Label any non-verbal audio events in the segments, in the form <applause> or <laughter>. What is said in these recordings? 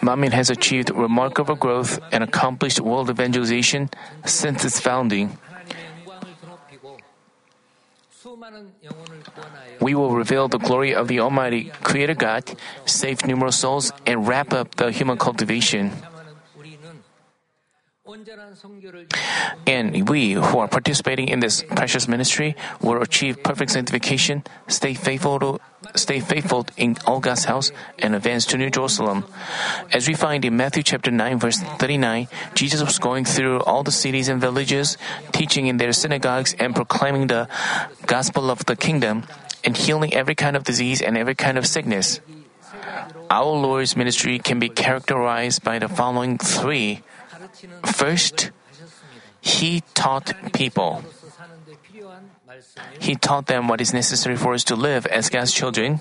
Manmin has achieved remarkable growth and accomplished world evangelization since its founding. We will reveal the glory of the Almighty Creator God, save numerous souls, and wrap up the human cultivation. And we who are participating in this precious ministry will achieve perfect sanctification, stay faithful to, stay faithful in all God's house, and advance to New Jerusalem. As we find in Matthew chapter 9 verse 39, Jesus was going through all the cities and villages, teaching in their synagogues and proclaiming the gospel of the kingdom and healing every kind of disease and every kind of sickness. Our Lord's ministry can be characterized by the following three First, he taught people. He taught them what is necessary for us to live as God's children.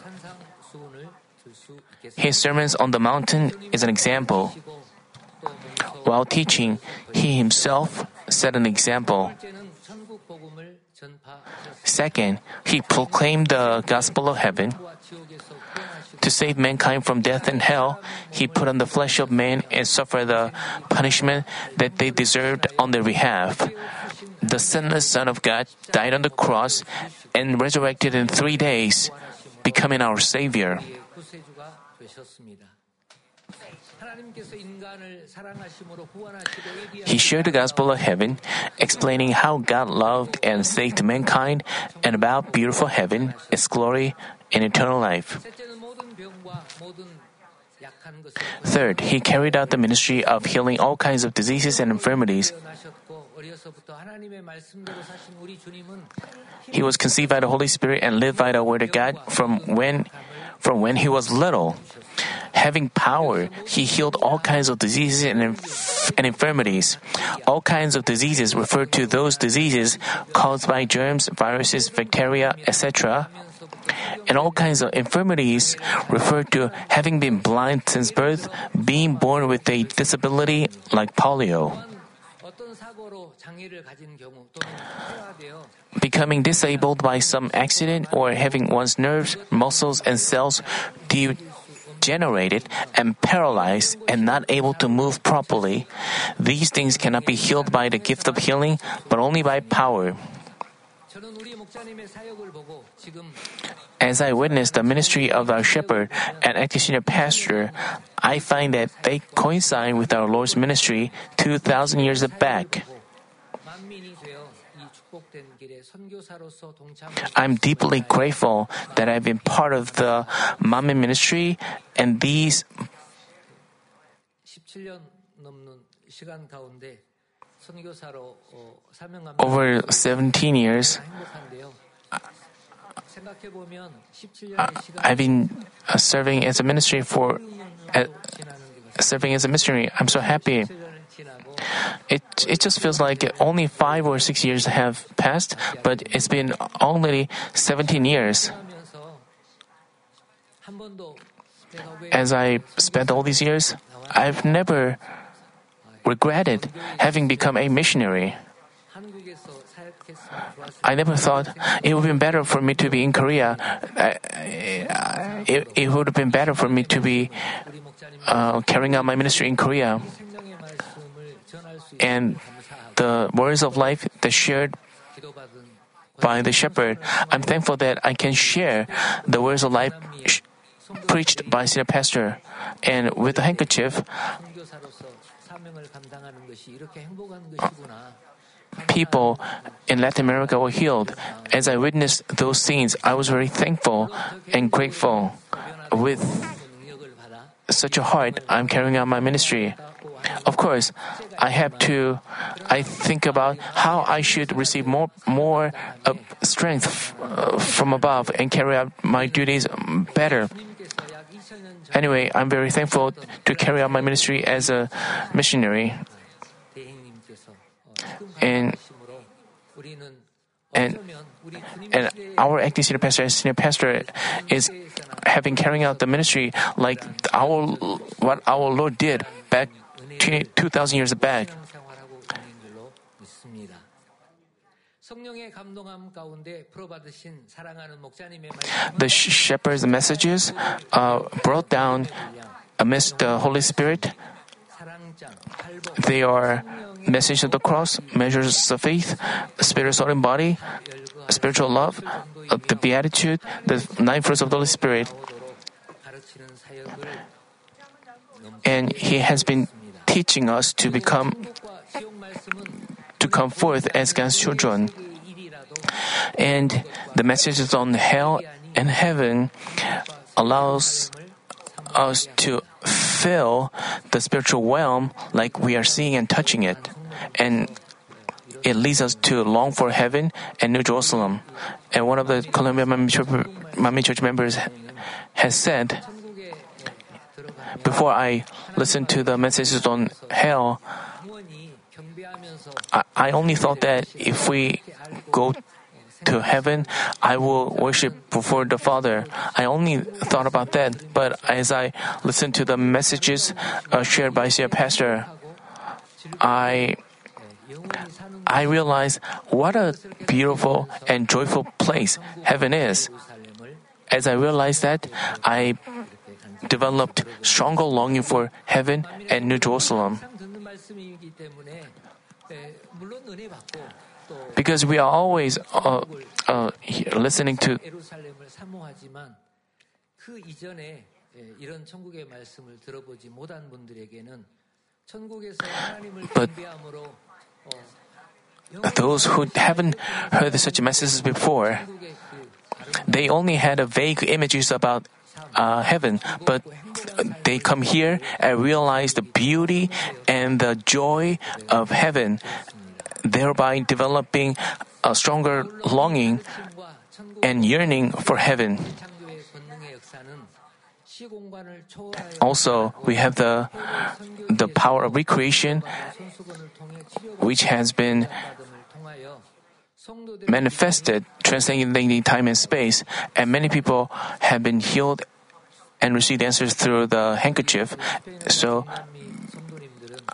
His sermons on the mountain is an example. While teaching, he himself set an example. Second, he proclaimed the gospel of heaven. To save mankind from death and hell, he put on the flesh of man and suffered the punishment that they deserved on their behalf. The sinless Son of God died on the cross and resurrected in three days, becoming our Savior. He shared the gospel of heaven, explaining how God loved and saved mankind and about beautiful heaven, its glory, and eternal life. Third, he carried out the ministry of healing all kinds of diseases and infirmities. He was conceived by the Holy Spirit and lived by the Word of God from when, from when he was little. Having power, he healed all kinds of diseases and, inf- and infirmities. All kinds of diseases refer to those diseases caused by germs, viruses, bacteria, etc. And all kinds of infirmities refer to having been blind since birth, being born with a disability like polio. Becoming disabled by some accident or having one's nerves, muscles, and cells degenerated and paralyzed and not able to move properly. These things cannot be healed by the gift of healing, but only by power. As I witness the ministry of our shepherd and senior pastor, I find that they coincide with our Lord's ministry 2,000 years back. I'm deeply grateful that I've been part of the Manmin ministry and these over 17 years. I've been uh, serving as a ministry for uh, serving as a missionary. I'm so happy. It it just feels like only five or six years have passed, but it's been only 17 years. As I spent all these years, I've never regretted having become a missionary. I never thought it would have been better for me to be in Korea. It, it would have been better for me to be uh, carrying out my ministry in Korea. And the words of life that shared by the shepherd, I'm thankful that I can share the words of life sh- preached by senior pastor. And with a handkerchief, people in Latin America were healed. As I witnessed those scenes, I was very thankful and grateful. With such a heart, I'm carrying out my ministry. Of course, I have to. I think about how I should receive more more uh, strength uh, from above and carry out my duties better. Anyway, I'm very thankful to carry out my ministry as a missionary. And and and our acting senior pastor and senior pastor is having carrying out the ministry like our what our Lord did back 2,000 years back. The shepherd's messages uh, brought down amidst the Holy Spirit. They are message of the cross, measures of faith, spirit, soul, and body, spiritual love, uh, the beatitude, the nine fruits of the Holy Spirit. And He has been teaching us to become, to come forth as God's children. And the messages on hell and heaven allows us to fill the spiritual realm like we are seeing and touching it. And it leads us to long for heaven and New Jerusalem. And one of the Colombia Manmin Church members has said, before I listened to the messages on hell, I only thought that if we go to heaven, I will worship before the Father. I only thought about that, but as I listened to the messages uh, shared by your pastor, I I realized what a beautiful and joyful place heaven is. As I realized that, I developed stronger longing for heaven and New Jerusalem because we are always uh, uh, listening to. But those who haven't heard such messages before, they only had vague images about uh, heaven, but they come here and realize the beauty and the joy of heaven thereby developing a stronger longing and yearning for heaven. Also, we have the, the power of recreation, which has been manifested, transcending time and space, and many people have been healed and received answers through the handkerchief. So,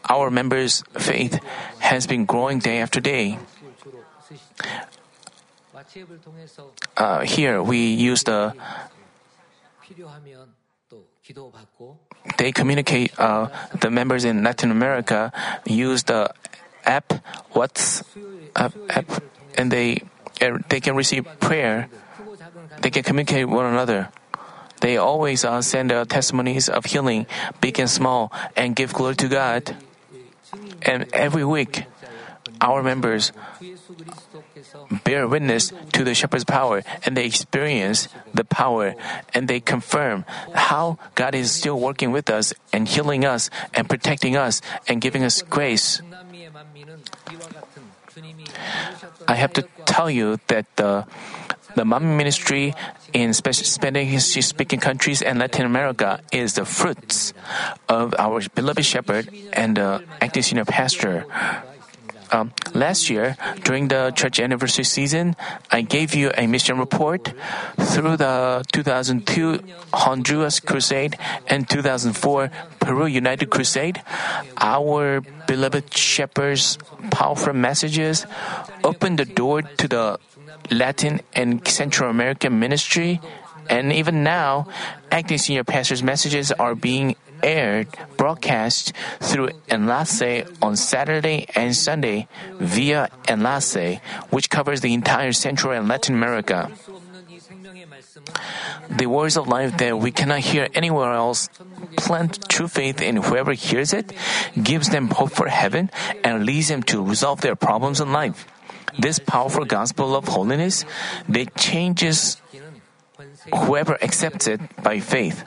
our members' faith has been growing day after day. Uh, here we use the they communicate uh, the members in latin america use the app what's app, app and they uh, they can receive prayer they can communicate one another they always uh, send their testimonies of healing, big and small, and give glory to God. And every week, our members bear witness to the shepherd's power and they experience the power and they confirm how God is still working with us and healing us and protecting us and giving us grace. I have to tell you that the, the Manmin ministry in Spanish speaking countries and Latin America is the fruits of our beloved shepherd and the acting senior pastor. Um, last year, during the church anniversary season, I gave you a mission report through the 2002 Honduras Crusade and 2004 Peru United Crusade. Our beloved shepherd's powerful messages opened the door to the Latin and Central American ministry, and even now, acting senior pastors' messages are being aired, broadcast through Enlace on Saturday and Sunday via Enlace, which covers the entire Central and Latin America. The words of life that we cannot hear anywhere else plant true faith in whoever hears it, gives them hope for heaven, and leads them to resolve their problems in life this powerful gospel of holiness that changes whoever accepts it by faith.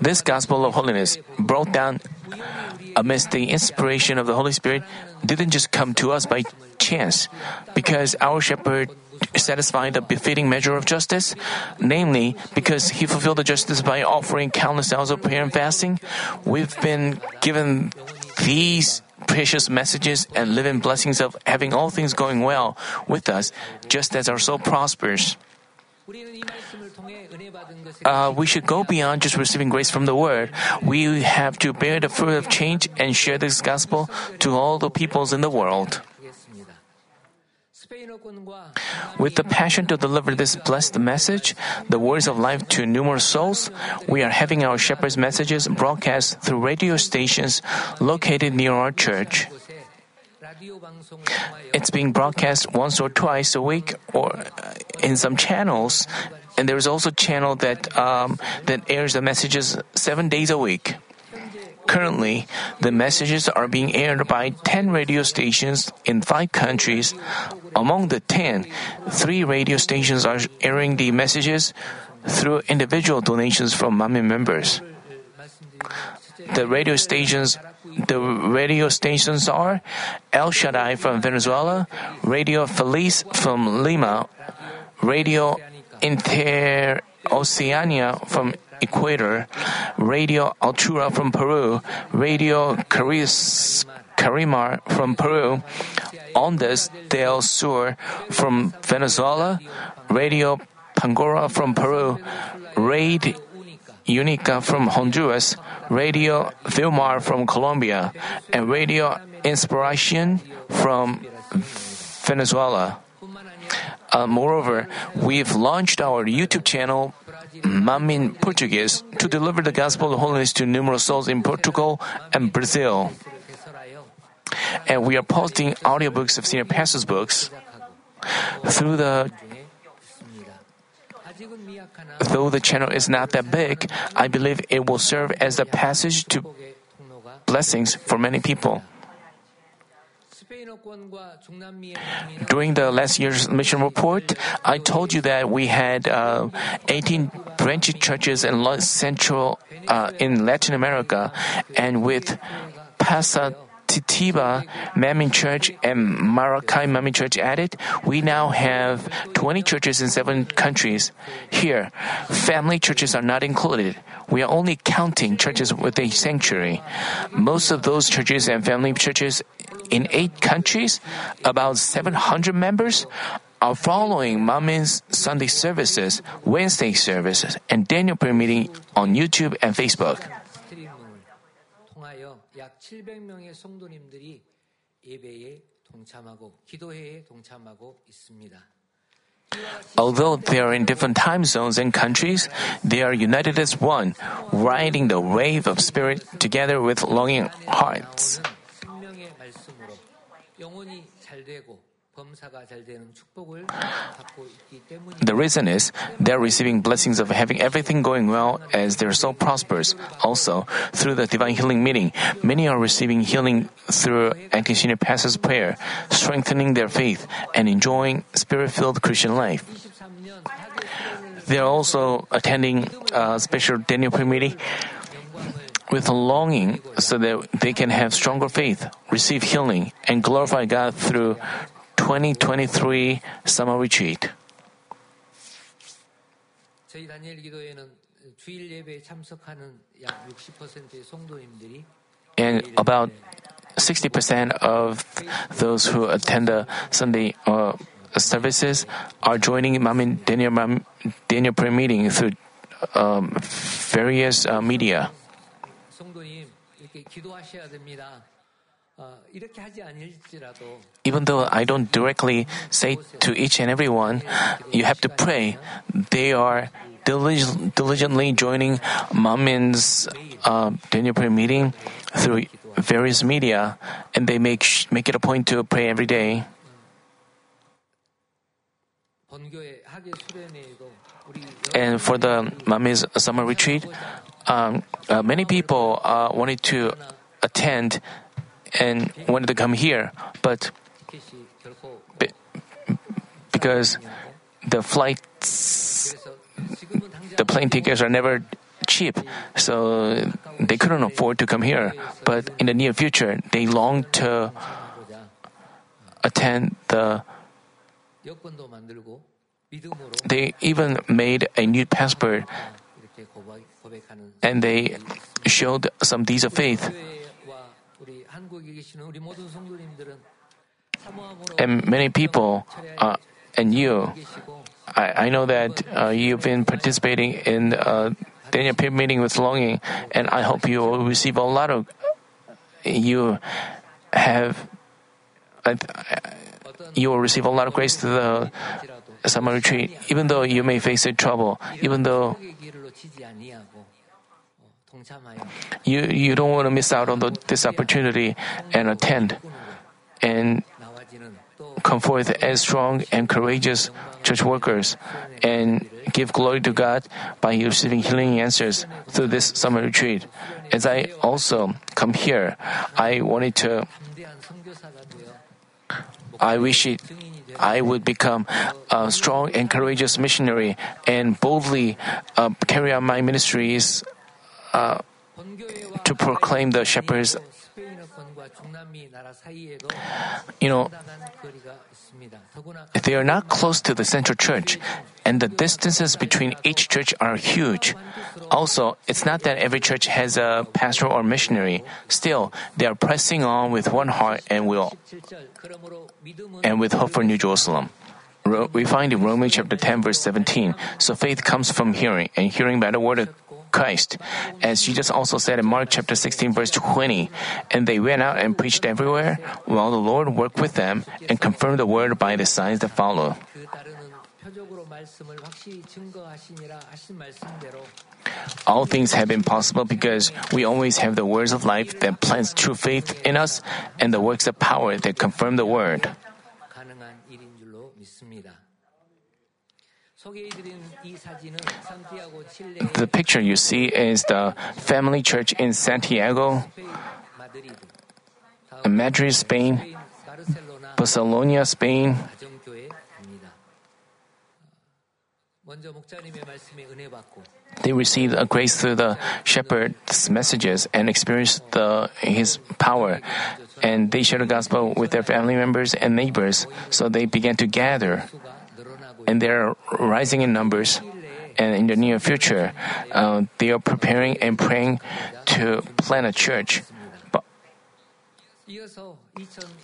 This gospel of holiness brought down amidst the inspiration of the Holy Spirit didn't just come to us by chance because our shepherd satisfied the befitting measure of justice, namely, because he fulfilled the justice by offering countless hours of prayer and fasting, we've been given these precious messages and living blessings of having all things going well with us, just as our soul prospers. Uh, we should go beyond just receiving grace from the Word. We have to bear the fruit of change and share this gospel to all the peoples in the world. With the passion to deliver this blessed message, the words of life to numerous souls, we are having our shepherd's messages broadcast through radio stations located near our church. It's being broadcast once or twice a week or uh, in some channels, and there is also a channel that, um, that airs the messages seven days a week. Currently, the messages are being aired by 10 radio stations in five countries. Among the 10, three radio stations are airing the messages through individual donations from Manmin members. The radio stations the radio stations are El Shaddai from Venezuela, Radio Feliz from Lima, Radio Interoceania from Ecuador, Radio Altura from Peru, Radio Caris, Carimar from Peru, Ondas del Sur from Venezuela, Radio Pangora from Peru, Raid Unica from Honduras, Radio Vilmar from Colombia, and Radio Inspiration from Venezuela. Uh, moreover, we've launched our YouTube channel, Manmin Portuguese to deliver the gospel of holiness to numerous souls in Portugal and Brazil. And we are posting audiobooks of senior pastors' books through the Though the channel is not that big, I believe it will serve as the passage to blessings for many people. During the last year's mission report, I told you that we had uh, 18 branch churches in Central uh, in Latin America, and with Pasatitiba Manmin Church and Maracay Manmin Church added, we now have 20 churches in seven countries. Here, family churches are not included. We are only counting churches with a sanctuary. Most of those churches and family churches in eight countries, about 700 members, are following Manmin's Sunday services, Wednesday services, and Daniel prayer meeting on YouTube and Facebook. 700명의 성도님들이 예배에 동참하고 기도회에 동참하고 있습니다. Although they are in different time zones and countries, they are united as one, riding the wave of spirit together with longing hearts. The reason is they're receiving blessings of having everything going well as their soul prospers. Also, through the divine healing meeting, many are receiving healing through and continue pastor's prayer, strengthening their faith and enjoying spirit-filled Christian life. They are also attending a special Daniel prayer meeting with longing so that they can have stronger faith, receive healing, and glorify God through 2023 summer retreat. And about 60% of those who attend the Sunday uh, services are joining Manmin Daniel, Daniel prayer meeting through um, various uh, media. Even though I don't directly say to each and every one, you have to pray, they are diligently joining Manmin's uh, Daniel prayer meeting through various media, and they make sh- make it a point to pray every day. And for the Manmin's summer retreat, um, uh, many people uh, wanted to attend and wanted to come here, but because the flights, the plane tickets are never cheap, so they couldn't afford to come here. But in the near future, they long to attend the. They even made a new passport and they showed some deeds of faith. And many people uh, and you, I, I know that uh, you've been participating in uh, Daniel Pip meeting with longing, and I hope you will receive a lot of. You have. You will receive a lot of grace to the summer retreat, even though you may face a trouble, even though you you don't want to miss out on the, this opportunity and attend and come forth as strong and courageous church workers and give glory to God by receiving healing answers through this summer retreat. As I also come here, I wanted to I wish it, I would become a strong and courageous missionary and boldly uh, carry out my ministries uh, to proclaim the shepherd's. You know, they are not close to the central church, and the distances between each church are huge. Also, it's not that every church has a pastor or missionary. Still, they are pressing on with one heart and will, and with hope for New Jerusalem. We find in Romans chapter 10 verse 17, so faith comes from hearing, and hearing by the word of Christ. As Jesus also said in Mark chapter 16 verse 20, and they went out and preached everywhere, while the Lord worked with them and confirmed the word by the signs that follow. All things have been possible because we always have the words of life that plants true faith in us and the works of power that confirm the word. The picture you see is the family church in Santiago, Madrid, Spain, Barcelona, Spain. They received a grace through the shepherd's messages and experienced the, his power. And they shared the gospel with their family members and neighbors, so they began to gather and they're rising in numbers. And in the near future, uh, they are preparing and praying to plant a church. But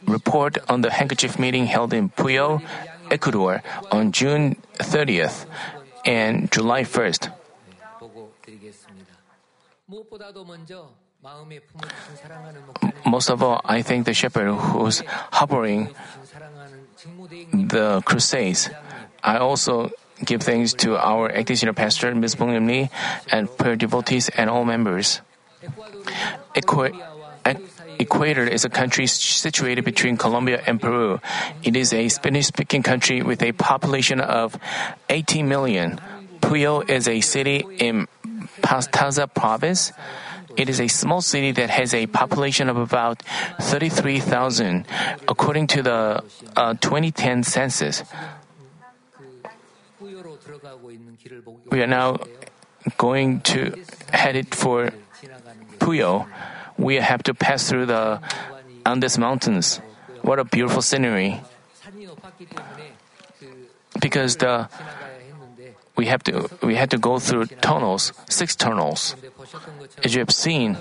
report on the handkerchief meeting held in Puyo, Ecuador on June 30th and July 1st. Most of all, I thank the shepherd who's harboring the crusades. I also give thanks to our acting senior pastor, Ms. Bong Lee, and prayer devotees and all members. Equ- Ecuador is a country situated between Colombia and Peru. It is a Spanish speaking country with a population of 18 million. Puyo is a city in Pastaza province. It is a small city that has a population of about 33,000, according to the uh, 2010 census. We are now going to headed for Puyo. We have to pass through the Andes Mountains. What a beautiful scenery! Because the we have to we had to go through tunnels, six tunnels. As you have seen,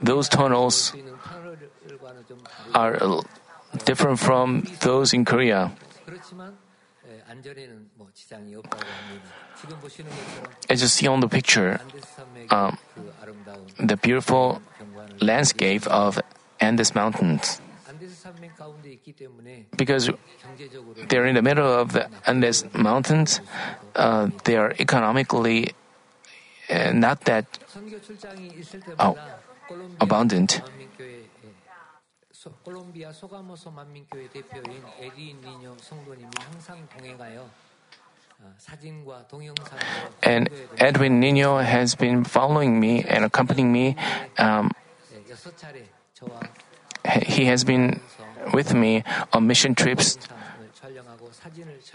those tunnels are different from those in Korea. As you see on the picture, um, the beautiful landscape of Andes Mountains. Because they're in the middle of the Andes Mountains, uh, they are economically uh, not that uh, abundant. 콜롬비아 소가모소 만민교회 대표인 에디인 니뇨 성도님이 항상 동행하여 And Edwin Nino has been following me and accompanying me. Um, he has been with me on mission trips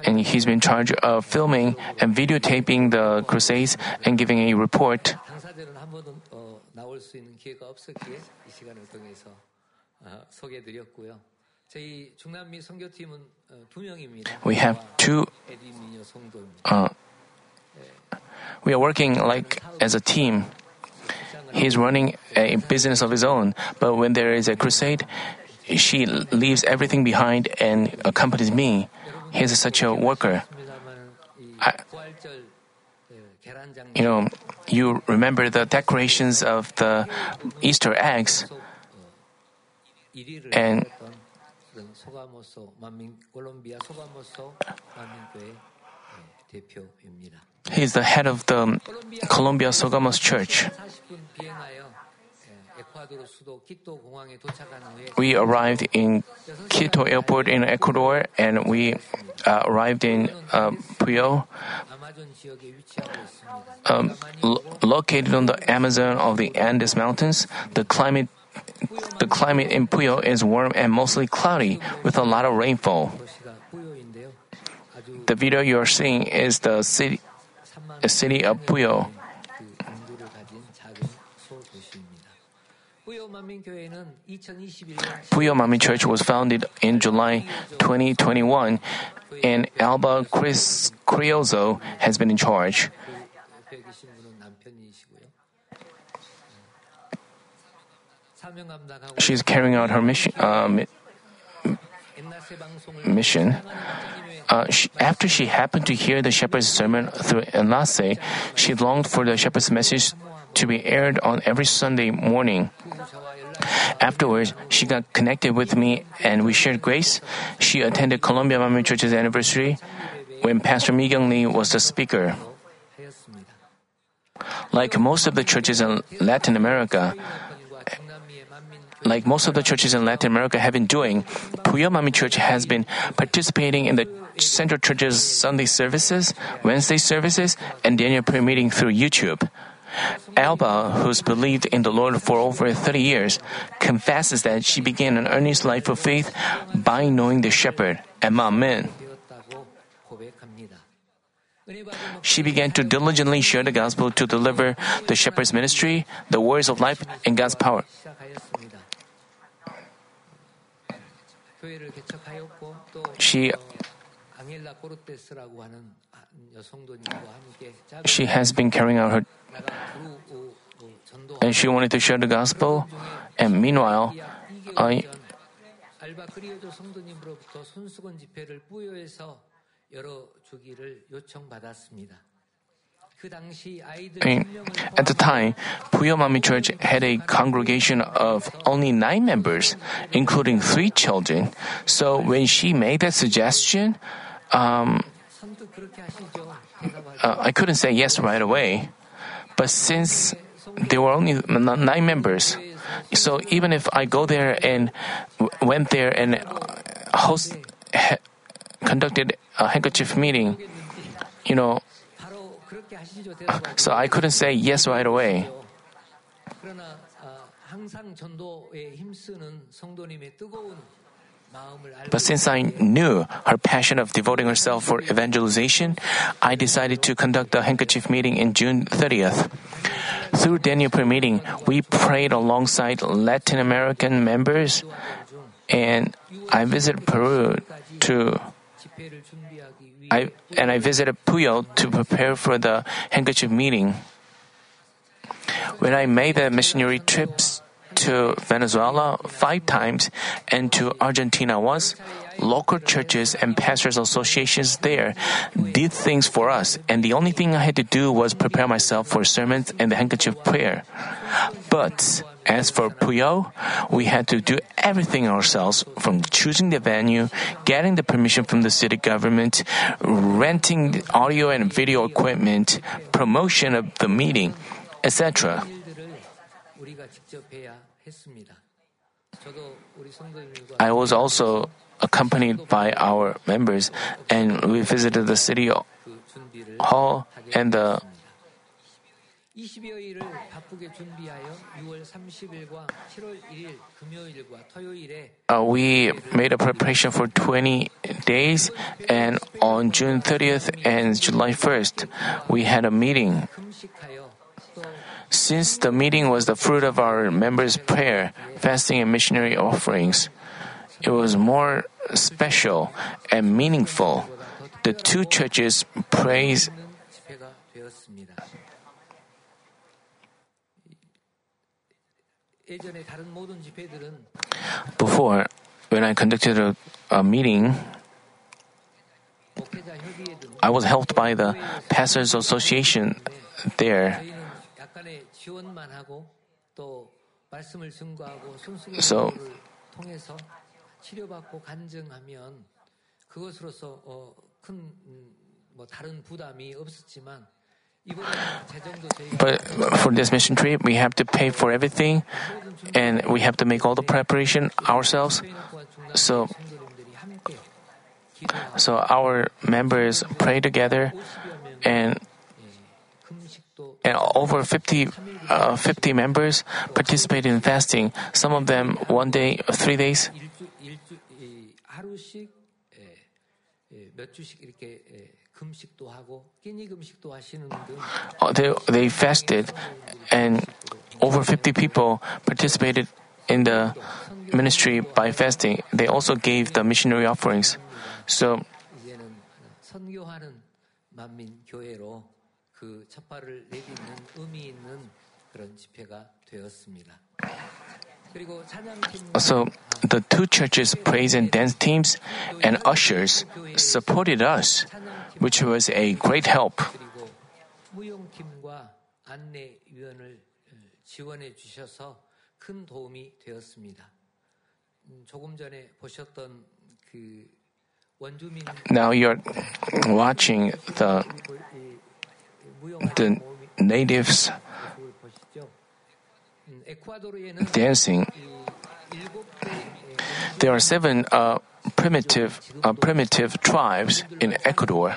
and he's been in charge of filming and videotaping the crusades and giving a report. We have two. Uh, we are working like as a team. He's running a business of his own, but when there is a crusade, she leaves everything behind and accompanies me. He is such a worker. I, you know, you remember the decorations of the Easter eggs, and he is the head of the Colombia Sogamoso Church. We arrived in Quito Airport in Ecuador and we uh, arrived in uh, Puyo, um, lo- located on the Amazon of the Andes Mountains. The climate the climate in Puyo is warm and mostly cloudy with a lot of rainfall. The video you are seeing is the city, the city of Puyo. Puyo Manmin Church was founded in July 2021, and Alba Chris Criozzo has been in charge. She is carrying out her mission. Uh, mission. Uh, she, after she happened to hear the shepherd's sermon through Enlace, she longed for the shepherd's message to be aired on every Sunday morning. Afterwards, she got connected with me and we shared grace. She attended Colombia Manmin Church's anniversary when Pastor Mi Kyung Lee was the speaker. Like most of the churches in Latin America, like most of the churches in Latin America have been doing, Puyo Manmin Church has been participating in the Central Church's Sunday services, Wednesday services, and the annual prayer meeting through YouTube. Alba, who's believed in the Lord for over 30 years, confesses that she began an earnest life of faith by knowing the shepherd, among men. She began to diligently share the gospel to deliver the shepherd's ministry, the words of life, and God's power. She she has been carrying out her and she wanted to share the gospel and meanwhile I at the time, Puyo Manmin Church had a congregation of only nine members, including three children. So when she made that suggestion, um, uh, I couldn't say yes right away. But since there were only nine members, so even if I go there and went there and uh, host ha, conducted a handkerchief meeting, you know, so I couldn't say yes right away. But since I knew her passion of devoting herself for evangelization, I decided to conduct a handkerchief meeting in June 30th. Through Daniel prayer meeting, we prayed alongside Latin American members, and I visited Peru to. I, and I visited Puyo to prepare for the handkerchief meeting. When I made the missionary trips to Venezuela five times and to Argentina once, local churches and pastors associations there did things for us, and the only thing I had to do was prepare myself for sermons and the handkerchief prayer. But as for Puyo, we had to do everything ourselves from choosing the venue, getting the permission from the city government, renting audio and video equipment, promotion of the meeting, etc. I was also accompanied by our members, and we visited the city hall and the uh, we made a preparation for 20 days, and on June 30th and July 1st, we had a meeting. Since the meeting was the fruit of our members' prayer, fasting, and missionary offerings, it was more special and meaningful. The two churches praise. Before, when I conducted a, a meeting, I was helped by the Pastors Association there. So- 통해서 치료받고 간증하면 그것으로서 어, 큰 뭐 다른 부담이 없었지만 이번에 재정도 저희가 But for this mission trip, we have to pay for everything and we have to make all the preparation ourselves. So- 성도님들이 함께 기도하고 So our members pray together 50여 명 and 금식도 and over 50, uh, 50 members participated in fasting, some of them one day, three days. Uh, they, they fasted, and over 50 people participated in the ministry by fasting. They also gave the missionary offerings. So, 그 첫발을 내딛는 의미 있는 그런 집회가 되었습니다. 그리고 찬양팀 So the two churches, praise and dance teams and ushers, supported us, which was a great help. 그리고 무용팀과 안내위원을 어, 지원해 주셔서 큰 도움이 되었습니다. 음, 조금 전에 보셨던 그 원주민 Now you're watching the 이 무용하는 the natives dancing. There are seven uh, primitive uh, primitive tribes in Ecuador.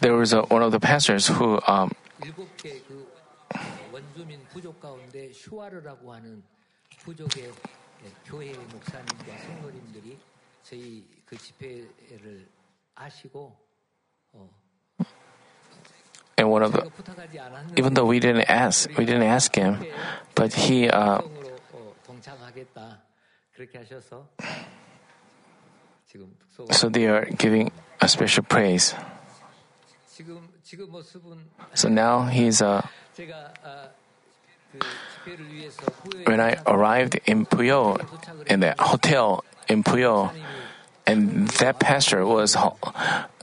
There was one of the pastors who um, 일곱 개그 원주민 부족 가운데 슈아르라고 하는 부족의 예, 교회 목사님과 성도님들이 저희 그 집회를 아시고 어, and one of the 제가 부탁하지 않았는데 even though we didn't ask we didn't ask him, but he uh, 성으로 어, 동참하겠다 그렇게 하셔서 지금 특소 so they are giving a special praise. 지금 지금 모습은 So now he's uh, when I arrived in Puyo, in the hotel in Puyo, and that pastor was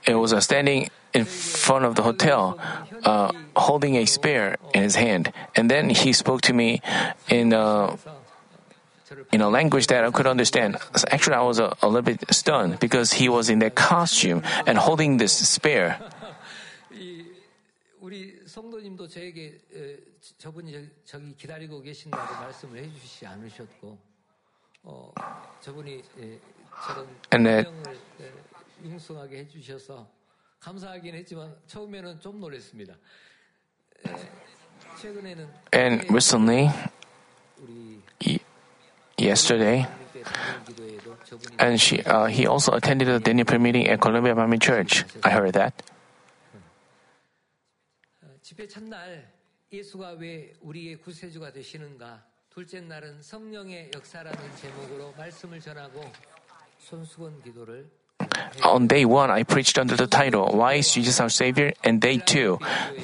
it was standing in front of the hotel, uh, holding a spear in his hand, and then he spoke to me in uh, in a language that I could understand. Actually, I was a, a little bit stunned because he was in that costume and holding this spear. 이 우리 성도님도 저에게 에, 저분이 저기, 기다리고 계신다고 말씀을 해주시지 않으셨고 어, 저분이 에, 저런 명을 에, 융성하게 해주셔서 감사하긴 했지만 처음에는 좀 놀랐습니다. 에, 최근에는 And recently, yesterday, and she uh, he also attended the Daniel prayer meeting at Columbia Bible Church. I heard that. 어, 집회 첫날 예수가 왜 우리의 구세주가 되시는가? 둘째 날은 성령의 역사라는 제목으로 말씀을 전하고 손수건 기도를 On day one, I preached under the title "Why is Jesus our Savior?" and day two,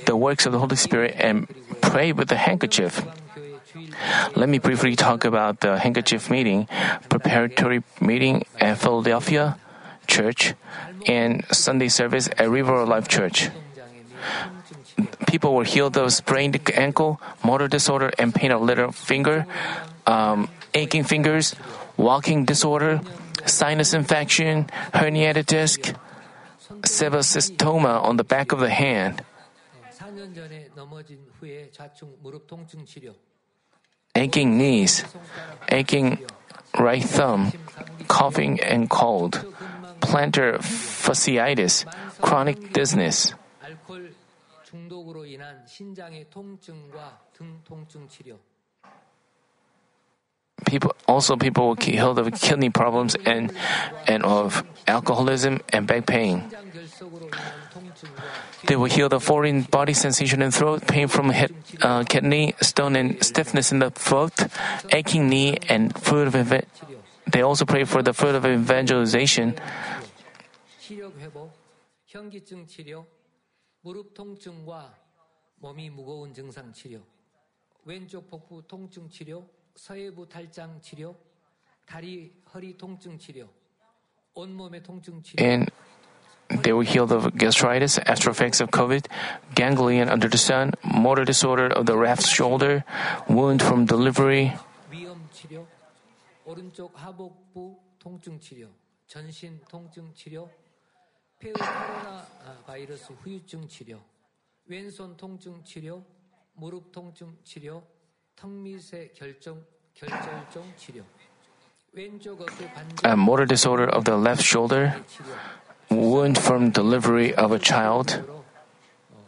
the works of the Holy Spirit, and pray with the handkerchief. 교회 주일 Let me briefly talk about the handkerchief meeting, preparatory meeting at Philadelphia Church, and Sunday service at River of Life Church. people were healed of sprained ankle, motor disorder, and pain of little finger, um, aching fingers, walking disorder, sinus infection, herniated disc, sebacystoma on the back of the hand. Aching knees, aching right thumb, coughing and cold, plantar fasciitis, chronic dizziness. 알코올 중독으로 인한 신장의 통증과 등 통증 치료 People also people were healed of kidney problems and and of alcoholism and back pain. 신장 결석으로 인한 통증과 They were healed of foreign body sensation in throat, pain from head, uh, kidney stone and stiffness in the throat, aching knee, and fruit of eva- 치료 They also pray for the fruit of evangelization. 무릎 통증과 몸이 무거운 증상 치료, 왼쪽 복부 통증 치료, 서해부 탈장 치료, 다리 허리 통증 치료, 온몸의 통증 치료. And they were healed of gastritis, after effects of COVID, ganglion under the sun, motor disorder of the left shoulder, wound from delivery, 위험 치료, 오른쪽 하복부 통증 치료, 전신 통증 치료, 폐의 코로나 아, 바이러스 후유증 치료, 왼손 통증 치료, 무릎 통증 치료, 턱밑의 결정 결절종 치료, 왼쪽 어깨 반전 a motor disorder of the left shoulder, 치료, wound from delivery of a child. 으로, 어,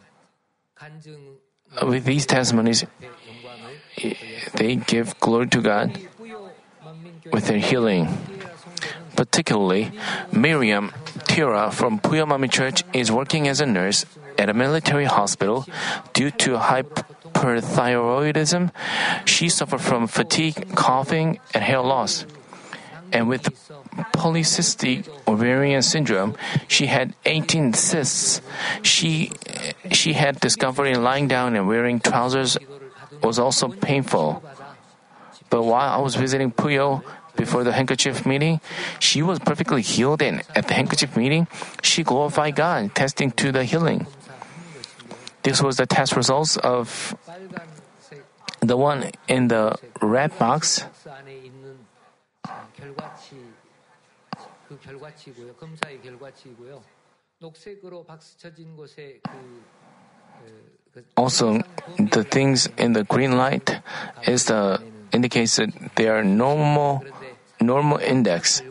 간증 With these testimonies, 영광을 they give glory to God 이 뿌요 만민교회 with their healing. 피에라 성도는 Particularly, Miriam Tira from Puyo Manmin Church is working as a nurse at a military hospital due to hyperthyroidism. She suffered from fatigue, coughing, and hair loss. And with polycystic ovarian syndrome, she had 18 cysts. She she had discovery lying down and wearing trousers was also painful. But while I was visiting Puyo before the handkerchief meeting, she was perfectly healed, and at the handkerchief meeting, she glorified God, testing to the healing. This was the test results of the one in the red box. Also, the things in the green light is the indicates that they are normal normal index.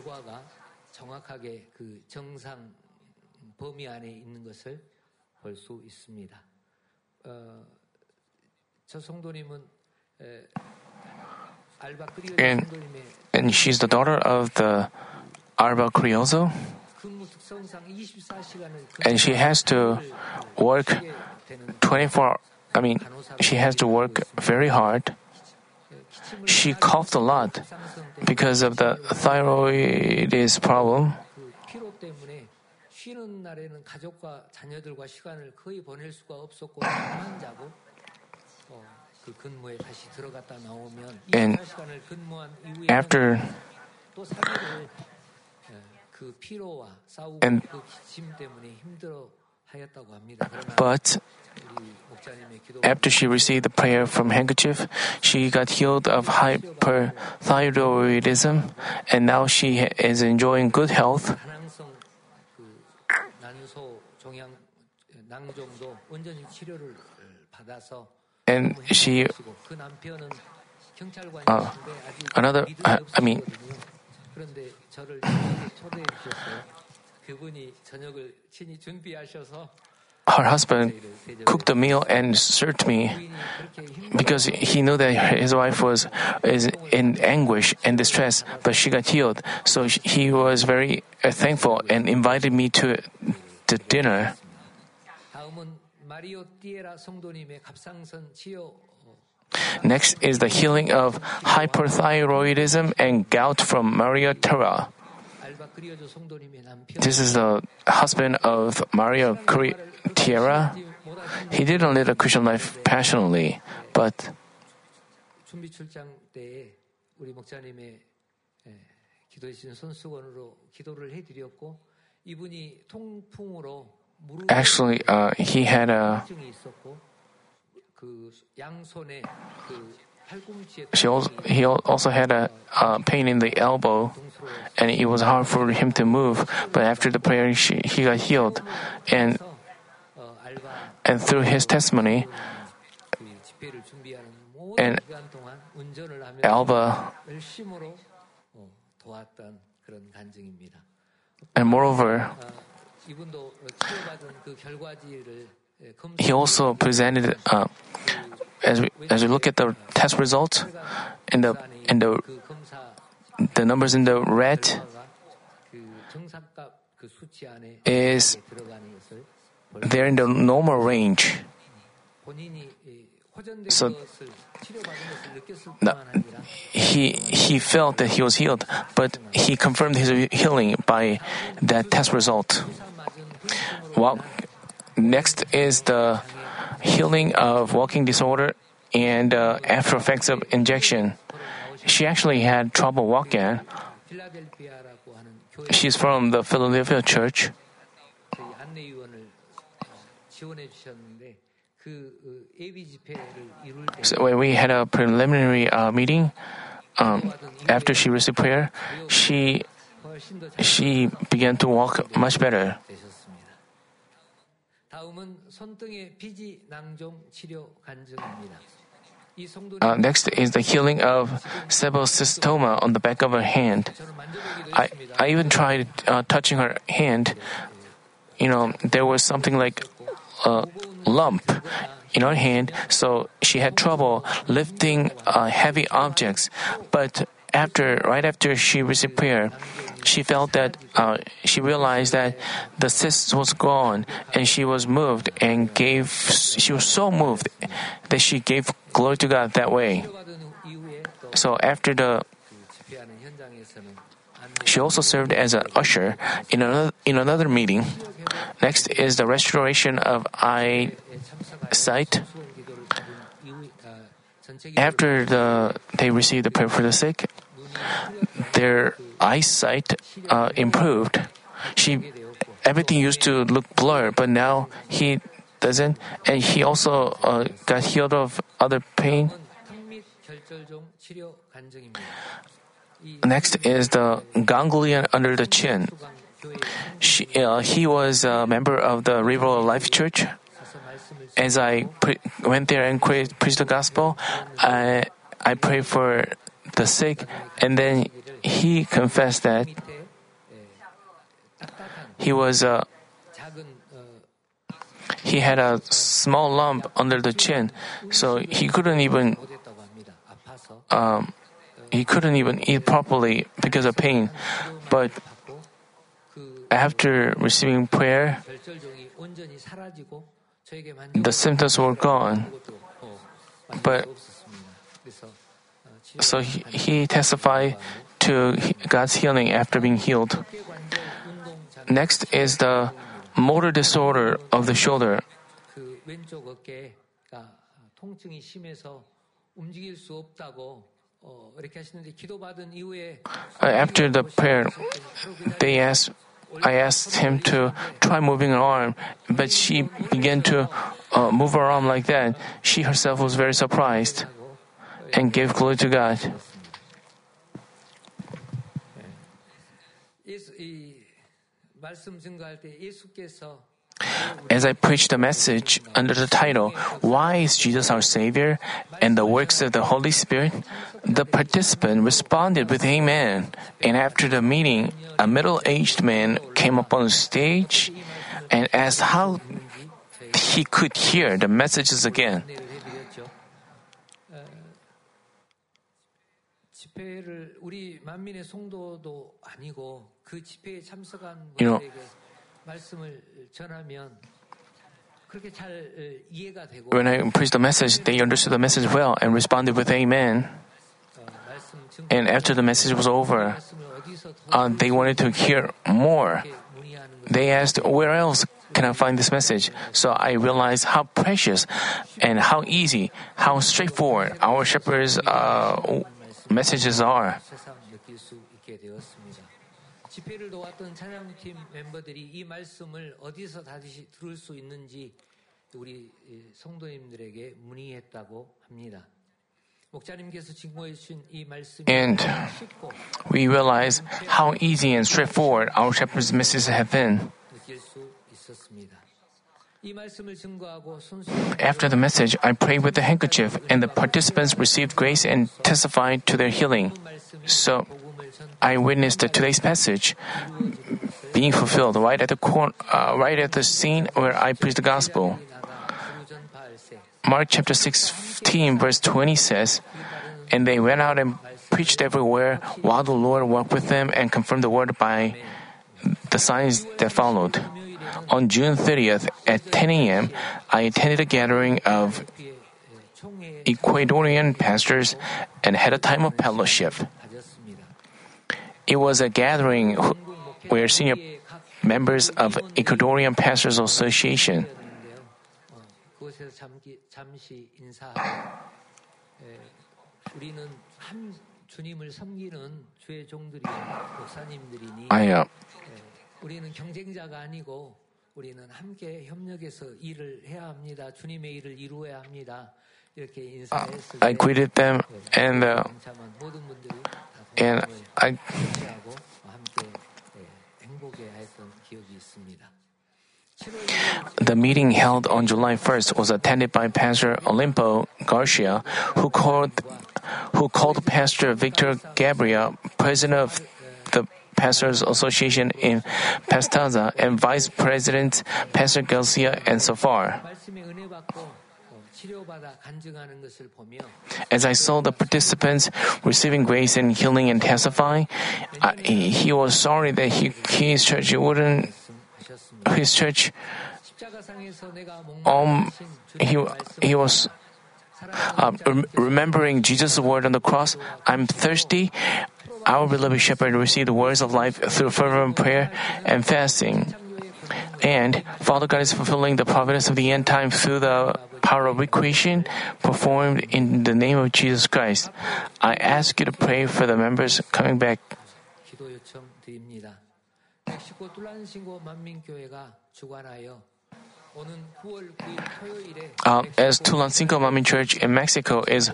And, and she's the daughter of the Arba Creoso, And she has to work 24, I mean, she has to work very hard. She coughed a lot because of the thyroiditis problem. And after and but after she received the prayer from handkerchief, she got healed of hyperthyroidism, and now she is enjoying good health. And she, uh, another, I mean, her husband cooked the meal and served me because he knew that his wife was is in anguish and distress, but she got healed. So he was very uh, thankful and invited me to the dinner. Next is the healing of hyperthyroidism and gout from Maria Terra. This is the husband of Maria Cri- Tierra. He didn't live a Christian life passionately, but actually uh, he had a she also, he also had a, a pain in the elbow, and it was hard for him to move. But after the prayer, she, he got healed, and and through his testimony, and Alba, and moreover he also presented, uh, as, we, as we look at the test results, in the, in the, the numbers in the red is they're in the normal range. So he he felt that he was healed, but he confirmed his healing by that test result. While Next is the healing of walking disorder and uh, after effects of injection. She actually had trouble walking. She's from the Philadelphia church. So when we had a preliminary uh, meeting, um, after she received prayer, she she began to walk much better. Uh, next is the healing of sebocystoma on the back of her hand. I, I even tried uh, touching her hand. You know, there was something like a lump in her hand, so she had trouble lifting uh, heavy objects. But after, right after she received prayer, she felt that uh, she realized that the cyst was gone, and she was moved and gave. She was so moved that she gave glory to God that way. So after the, she also served as an usher in another in another meeting. Next is the restoration of eyesight. After the they received the prayer for the sick, their eyesight uh, improved. She, everything used to look blurred, but now he doesn't, and he also uh, got healed of other pain. Next is the ganglion under the chin. She, uh, he was a member of the River of Life Church. As I pre- went there and pre- preached the gospel, I, I prayed for the sick, and then he confessed that he was a he had a small lump under the chin, so he couldn't even um, he couldn't even eat properly because of pain. But after receiving prayer, the symptoms were gone. But so he, he testified to God's healing after being healed. Next is the motor disorder of the shoulder. Uh, after the prayer, they asked, I asked him to try moving her arm, but she began to uh, move her arm like that. She herself was very surprised and give glory to God. As I preached the message under the title, Why is Jesus our Savior and the Works of the Holy Spirit? The participant responded with Amen. And after the meeting, a middle aged man came up on stage and asked how he could hear the messages again. When I preached the message, they understood the message well and responded with Amen. And after the message was over, uh, they wanted to hear more. They asked, Where else can I find this message? So I realized how precious and how easy, how straightforward our shepherds uh, messages are. 집회를 도왔던 찬양팀 멤버들이 이 말씀을 어디서 다시 들을 수 있는지 우리 성도님들에게 문의했다고 합니다. And We realize how easy and straightforward our shepherd's messages have been. After the message, I prayed with the handkerchief, and the participants received grace and testified to their healing. So I witnessed today's passage being fulfilled right at the cor- uh, right at the scene where I preached the gospel. Mark chapter 16 verse 20 says, "And they went out and preached everywhere while the Lord walked with them and confirmed the word by the signs that followed." On June 30th at 10 a.m., I attended a gathering of Ecuadorian pastors and had a time of fellowship. It was a gathering where senior members of Ecuadorian Pastors Association <sighs> I uh, 우리는 경쟁자가 아니고 우리는 함께 협력해서 일을 해야 합니다. 주님의 일을 이루어야 합니다. 이렇게 인사했을 I greeted them and uh, 동참한 모든 분들이 다 and 동참을 I 하고 함께 예, 행복해 했던 기억이 있습니다. 7월 1일 The meeting held on July 1st was attended by Pastor Olimpo Garcia, who called who called Pastor Victor Gabriel, president of the Pastors Association in Pastaza and Vice President Pastor Garcia and so far. As I saw the participants receiving grace and healing and testifying, he was sorry that he, his church wouldn't, his church, um, he, he was uh, remembering Jesus' word on the cross, I'm thirsty. Our beloved shepherd received the words of life through fervent prayer and fasting. And Father God is fulfilling the providence of the end time through the power of equation performed in the name of Jesus Christ. I ask you to pray for the members coming back. Uh, as Tulancingo Manmin Church in Mexico is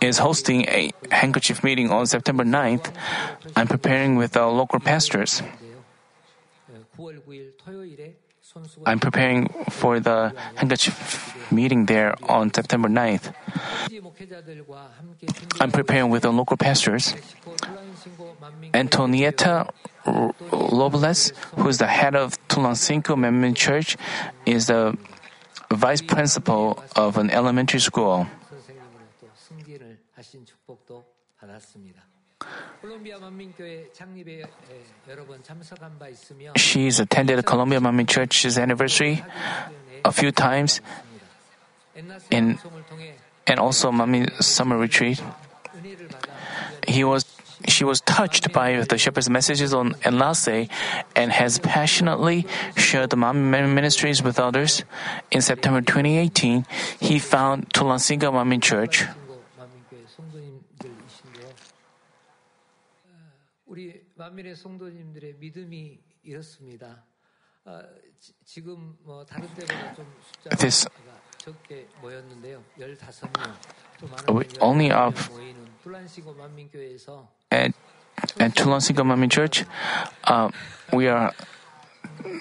is hosting a handkerchief meeting on September 9th. I'm preparing with our local pastors. I'm preparing for the handkerchief meeting there on September 9th. I'm preparing with the local pastors. Antonieta Robles, who is the head of Tulancingo Memorial Church, is the vice principal of an elementary school. She's attended Colombia Manmin Church's anniversary a few times in, and also Manmin summer retreat. He was, she was touched by the shepherd's messages on Enlace and has passionately shared the Manmin ministries with others. In September 2018, he found Tulancingo Manmin Church. 만민의 성도님들의 믿음이 이렇습니다. 지금 뭐 다른 때보다 좀 숫자가 this, 적게 모였는데요. 15명. 또 only of 모이는 만민교회에서 at, at Single Church, uh, we are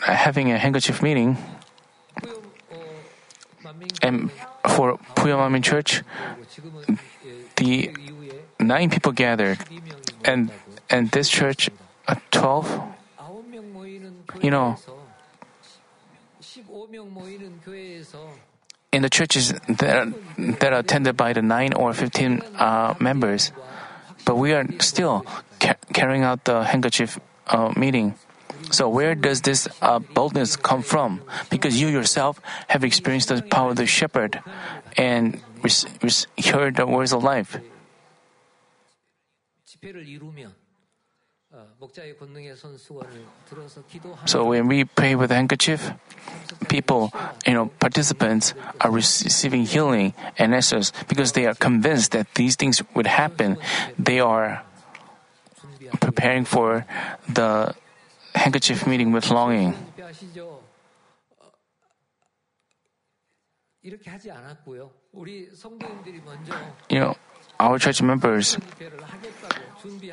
having a handkerchief meeting. And for Puyo Manmin Church, the nine people gathered, and and this church, uh, 12, you know, in the churches that are, that are attended by the 9 or 15 uh, members, but we are still ca- carrying out the handkerchief uh, meeting. So, where does this uh, boldness come from? Because you yourself have experienced the power of the shepherd and re- re- heard the words of life. So when we pray with a handkerchief, people, you know, participants are receiving healing and answers because they are convinced that these things would happen. They are preparing for the handkerchief meeting with longing. You know, our church members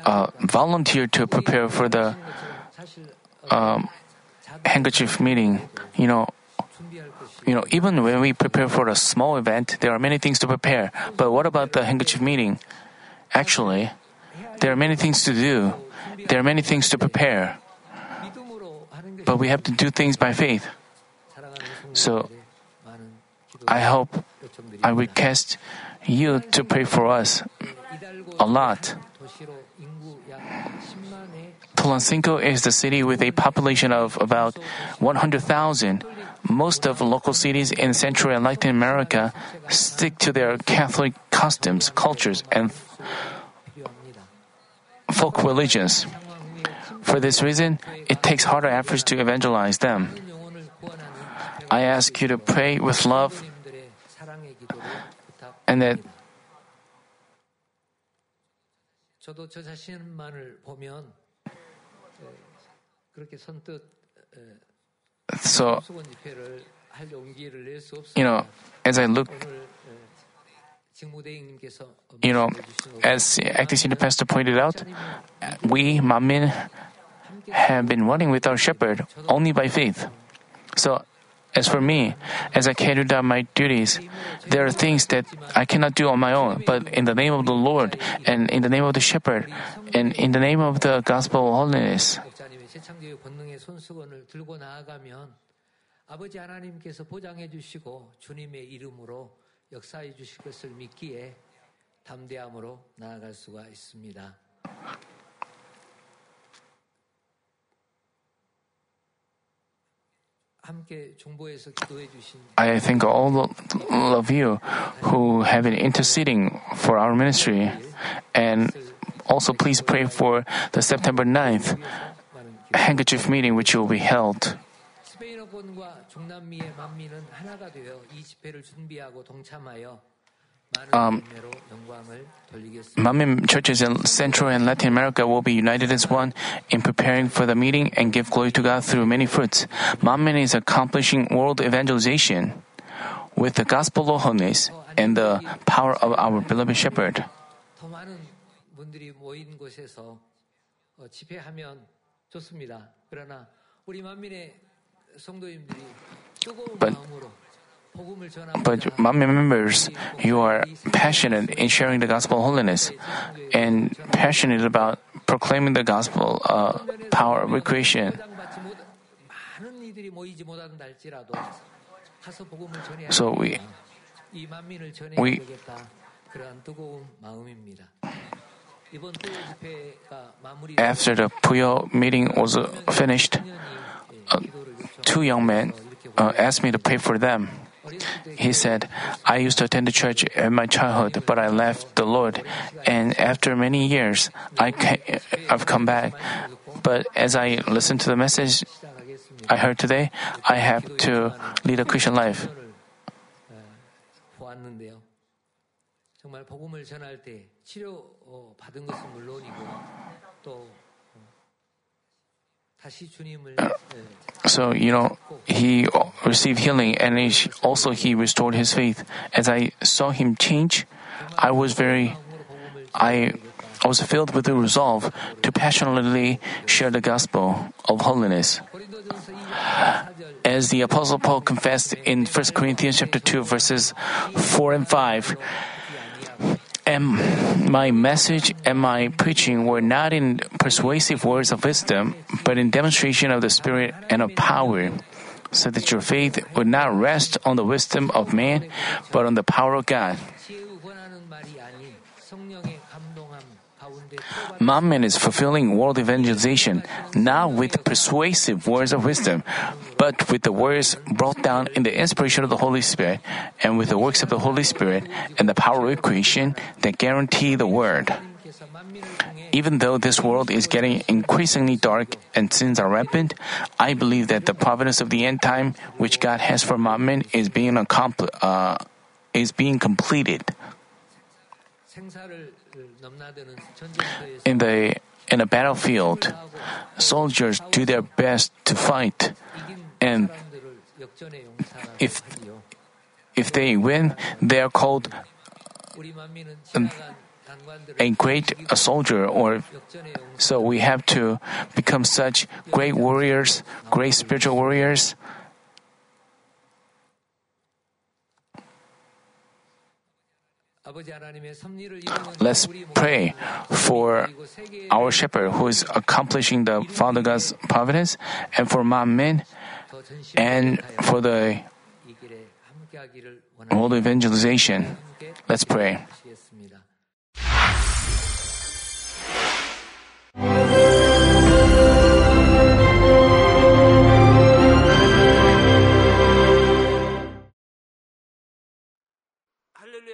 uh, volunteer to prepare for the um, handkerchief meeting. You know, you know, even when we prepare for a small event, there are many things to prepare. But what about the handkerchief meeting? Actually, there are many things to do. There are many things to prepare. But we have to do things by faith. So I hope I will cast you to pray for us a lot. Tulancingo is the city with a population of about 100,000. Most of local cities in Central and Latin America stick to their Catholic customs, cultures, and folk religions. For this reason, it takes harder efforts to evangelize them. I ask you to pray with love and that so, you know, as I look, you know, as acting senior pastor pointed out, we, Manmin, have been running with our shepherd only by faith. So, as for me, as I carried out my duties, there are things that I cannot do on my own, but in the name of the Lord and in the name of the shepherd and in the name of the gospel of holiness, 목자님의 최창조의 권능의 손수건을 들고 나아가면 아버지 하나님께서 보장해 주시고 주님의 이름으로 역사해 주실 것을 믿기에 담대함으로 나아갈 수가 있습니다. I thank all of you who have been interceding for our ministry. And also, please pray for the September 9th 많은 handkerchief meeting, which will be held. 스페인어권과 중남미의 만민은 하나가 되어 이 집회를 준비하고 동참하여 많은 um, Manmin churches in Central and Latin America will be united as one in preparing for the meeting and give glory to God through many fruits. Manmin is accomplishing world evangelization with the gospel of holiness and the power of our beloved shepherd. But but Manmin members, you are passionate in sharing the gospel holiness and passionate about proclaiming the gospel uh, power of recreation. So we, we after the Puyo meeting was uh, finished, uh, two young men uh, asked me to pray for them. He said, I used to attend the church in my childhood, but I left the Lord. And after many years, I I've come back. But as I listened to the message I heard today, I have to lead a Christian life. <clears throat> So, you know, he received healing and he, also he restored his faith. As I saw him change, I was very, I, I was filled with the resolve to passionately share the gospel of holiness. As the Apostle Paul confessed in 1 Corinthians chapter 2 verses 4 and 5, and my message and my preaching were not in persuasive words of wisdom, but in demonstration of the Spirit and of power, so that your faith would not rest on the wisdom of man, but on the power of God. Manmin is fulfilling world evangelization, not with persuasive words of wisdom, but with the words brought down in the inspiration of the Holy Spirit and with the works of the Holy Spirit and the power of creation that guarantee the word. Even though this world is getting increasingly dark and sins are rampant, I believe that the providence of the end time, which God has for Manmin, is being accompli- uh, is being completed. In the in a battlefield, soldiers do their best to fight, and if if they win, they are called a great a soldier. Or so we have to become such great warriors, great spiritual warriors. Ah, let's pray for our shepherd who is accomplishing the Father God's providence and for Manmin and for the world evangelization. Let's pray.